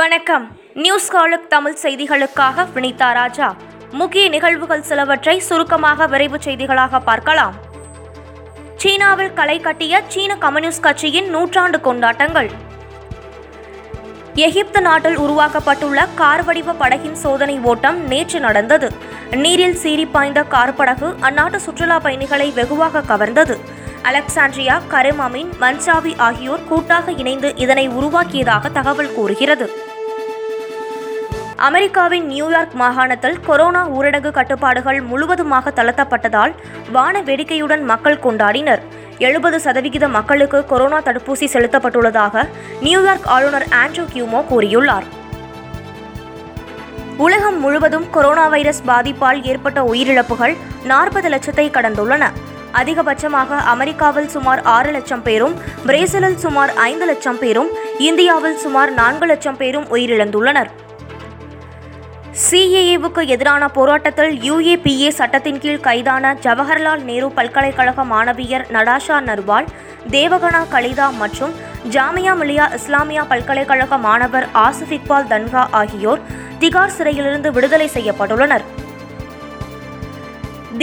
வணக்கம். நியூஸ் காலுக் தமிழ் செய்திகளுக்காக வினிதா ராஜா. முக்கிய நிகழ்வுகள் சிலவற்றை சுருக்கமாக விரைவு செய்திகளாக பார்க்கலாம். சீனாவில் களை கட்டிய சீன கம்யூனிஸ்ட் கட்சியின் நூற்றாண்டு கொண்டாட்டங்கள். எகிப்து நாட்டில் உருவாக்கப்பட்டுள்ள கார் வடிவ படகின் சோதனை ஓட்டம் நேற்று நடந்தது. நீரில் சீறி பாய்ந்த கார் படகு அந்நாட்டு சுற்றுலா பயணிகளை வெகுவாக கவர்ந்தது. அலெக்சாண்ட்ரியா கரிம் அமீன் மன்சாவி ஆகியோர் கூட்டாக இணைந்து இதனை உருவாக்கியதாக தகவல் கூறுகிறது. அமெரிக்காவின் நியூயார்க் மாகாணத்தில் கொரோனா ஊரடங்கு கட்டுப்பாடுகள் முழுவதுமாக தளர்த்தப்பட்டதால் வான வேடிக்கையுடன் மக்கள் கொண்டாடினர். எழுபது சதவிகித மக்களுக்கு கொரோனா தடுப்பூசி செலுத்தப்பட்டுள்ளதாக நியூயார்க் ஆளுநர் ஆண்ட்ரூ கியூமோ கூறியுள்ளார். உலகம் முழுவதும் கொரோனா வைரஸ் பாதிப்பால் ஏற்பட்ட உயிரிழப்புகள் நாற்பது லட்சத்தை கடந்துள்ளன. அதிகபட்சமாக அமெரிக்காவில் சுமார் ஆறு லட்சம் பேரும் பிரேசிலில் சுமார் ஐந்து லட்சம் பேரும் இந்தியாவில் சுமார் நான்கு லட்சம் பேரும் உயிரிழந்துள்ளனர். சிஏஏவுக்கு எதிரான போராட்டத்தில் யுஏபிஏ சட்டத்தின் கீழ் கைதான ஜவஹர்லால் நேரு பல்கலைக்கழக மாணவியர் நடாஷா நர்வால் தேவகனா கலிதா மற்றும் ஜாமியா மிலியா இஸ்லாமியா பல்கலைக்கழக மாணவர் ஆசிஃப் இக்பால் தன்கா ஆகியோர் திகார் சிறையிலிருந்து விடுதலை செய்யப்பட்டுள்ளனர்.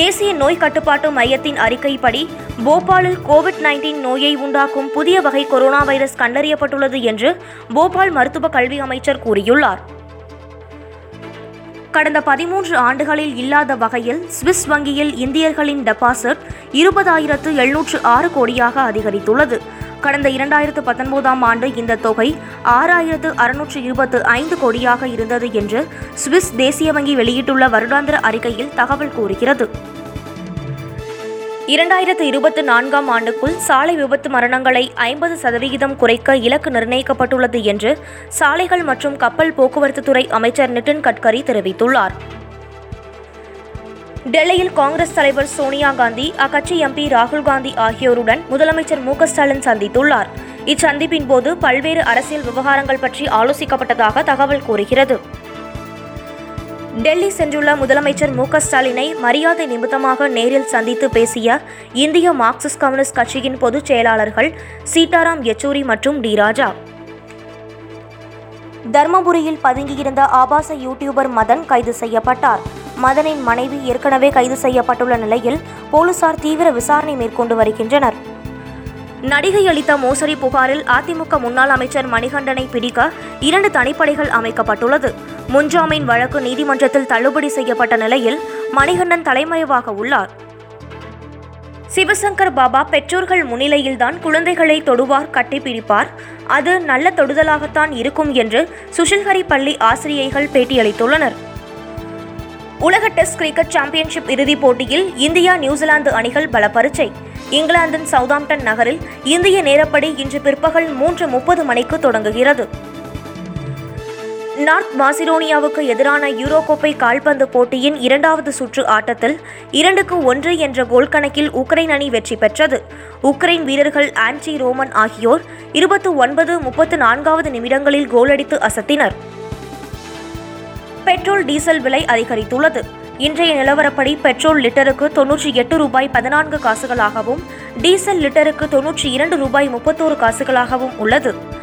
தேசிய நோய் கட்டுப்பாட்டு மையத்தின் அறிக்கைப்படி போபாலில் கோவிட் நைன்டீன் நோயை உண்டாக்கும் புதிய வகை கொரோனா வைரஸ் கண்டறியப்பட்டுள்ளது என்று போபால் மருத்துவ கல்வி அமைச்சர் கூறியுள்ளார். கடந்த பதிமூன்று ஆண்டுகளில் இல்லாத வகையில் சுவிஸ் வங்கியில் இந்தியர்களின் டெபாசிட் இருபதாயிரத்து எழுநூற்று ஆறு கோடியாக அதிகரித்துள்ளது. கடந்த இரண்டாயிரத்து பத்தொன்பதாம் ஆண்டு இந்த தொகை ஆறாயிரத்து அறுநூற்று இருபத்து ஐந்து கோடியாக இருந்தது என்று சுவிஸ் தேசிய வங்கி வெளியிட்டுள்ள வருடாந்திர அறிக்கையில் தகவல் கூறுகிறது. இரண்டாயிரத்து இருபத்தி நான்காம் ஆண்டுக்குள் சாலை விபத்து மரணங்களை ஐம்பது சதவிகிதம் குறைக்க இலக்கு நிர்ணயிக்கப்பட்டுள்ளது என்று சாலைகள் மற்றும் கப்பல் போக்குவரத்து துறை அமைச்சர் நிதின் கட்கரி தெரிவித்துள்ளார். டெல்லியில் காங்கிரஸ் தலைவர் சோனியா காந்தி அக்கட்சி எம்பி ராகுல் காந்தி ஆகியோருடன் முதலமைச்சர் மு ஸ்டாலின் சந்தித்துள்ளார். இச்சந்திப்பின் போது பல்வேறு அரசியல் விவகாரங்கள் பற்றி ஆலோசிக்கப்பட்டதாக தகவல் கூறுகிறது. டெல்லி சென்றுள்ள முதலமைச்சர் மு ஸ்டாலினை மரியாதை நிமித்தமாக நேரில் சந்தித்து பேசிய இந்திய மார்க்சிஸ்ட் கம்யூனிஸ்ட் கட்சியின் பொதுச் செயலாளர்கள் சீதாராம் யெச்சூரி மற்றும் டி ராஜா. தர்மபுரியில் பதுங்கியிருந்த ஆபாச யூடியூபர் மதன் கைது செய்யப்பட்டார். மதனின் மனைவி ஏற்கனவே கைது செய்யப்பட்டுள்ள நிலையில் போலீசார் தீவிர விசாரணை மேற்கொண்டு வருகின்றனர். நடிகை அளித்த மோசடி புகாரில் அதிமுக முன்னாள் அமைச்சர் மணிகண்டனை பிடிக்க இரண்டு தனிப்படைகள் அமைக்கப்பட்டுள்ளது. முன்ஜாமீன் வழக்கு நீதிமன்றத்தில் தள்ளுபடி செய்யப்பட்ட நிலையில் மணிகண்டன் தலைமறைவாக உள்ளார். சிவசங்கர் பாபா பெற்றோர்கள் முன்னிலையில்தான் குழந்தைகளை தொடுவார் கட்டிப்பிடிப்பார் அது நல்ல தொடுதலாகத்தான் இருக்கும் என்று சுஷில்ஹரி பள்ளி ஆசிரியைகள் பேட்டியளித்துள்ளனர். உலக டெஸ்ட் கிரிக்கெட் சாம்பியன்ஷிப் இறுதிப் போட்டியில் இந்தியா நியூசிலாந்து அணிகள் பல பரீட்சை இங்கிலாந்தின் சவுதாம்டன் நகரில் இந்திய நேரப்படி இன்று பிற்பகல் மூன்று முப்பது மணிக்கு தொடங்குகிறது. நார்த் மாசிடோனியாவுக்கு எதிரான யூரோ கோப்பை கால்பந்து போட்டியின் இரண்டாவது சுற்று ஆட்டத்தில் இரண்டுக்கு ஒன்று என்ற கோல் கணக்கில் உக்ரைன் அணி வெற்றி பெற்றது. உக்ரைன் வீரர்கள் ஆன்டி ரோமன் ஆகியோர் இருபத்து ஒன்பது முப்பத்து நான்காவது நிமிடங்களில் கோலடித்து அசத்தினர். பெட்ரோல் டீசல் விலை அதிகரித்துள்ளது. இன்றைய நிலவரப்படி பெட்ரோல் லிட்டருக்கு தொன்னூற்றி எட்டு ரூபாய் பதினான்கு காசுகளாகவும் டீசல் லிட்டருக்கு தொன்னூற்றி இரண்டு ரூபாய் முப்பத்தோரு காசுகளாகவும் உள்ளது.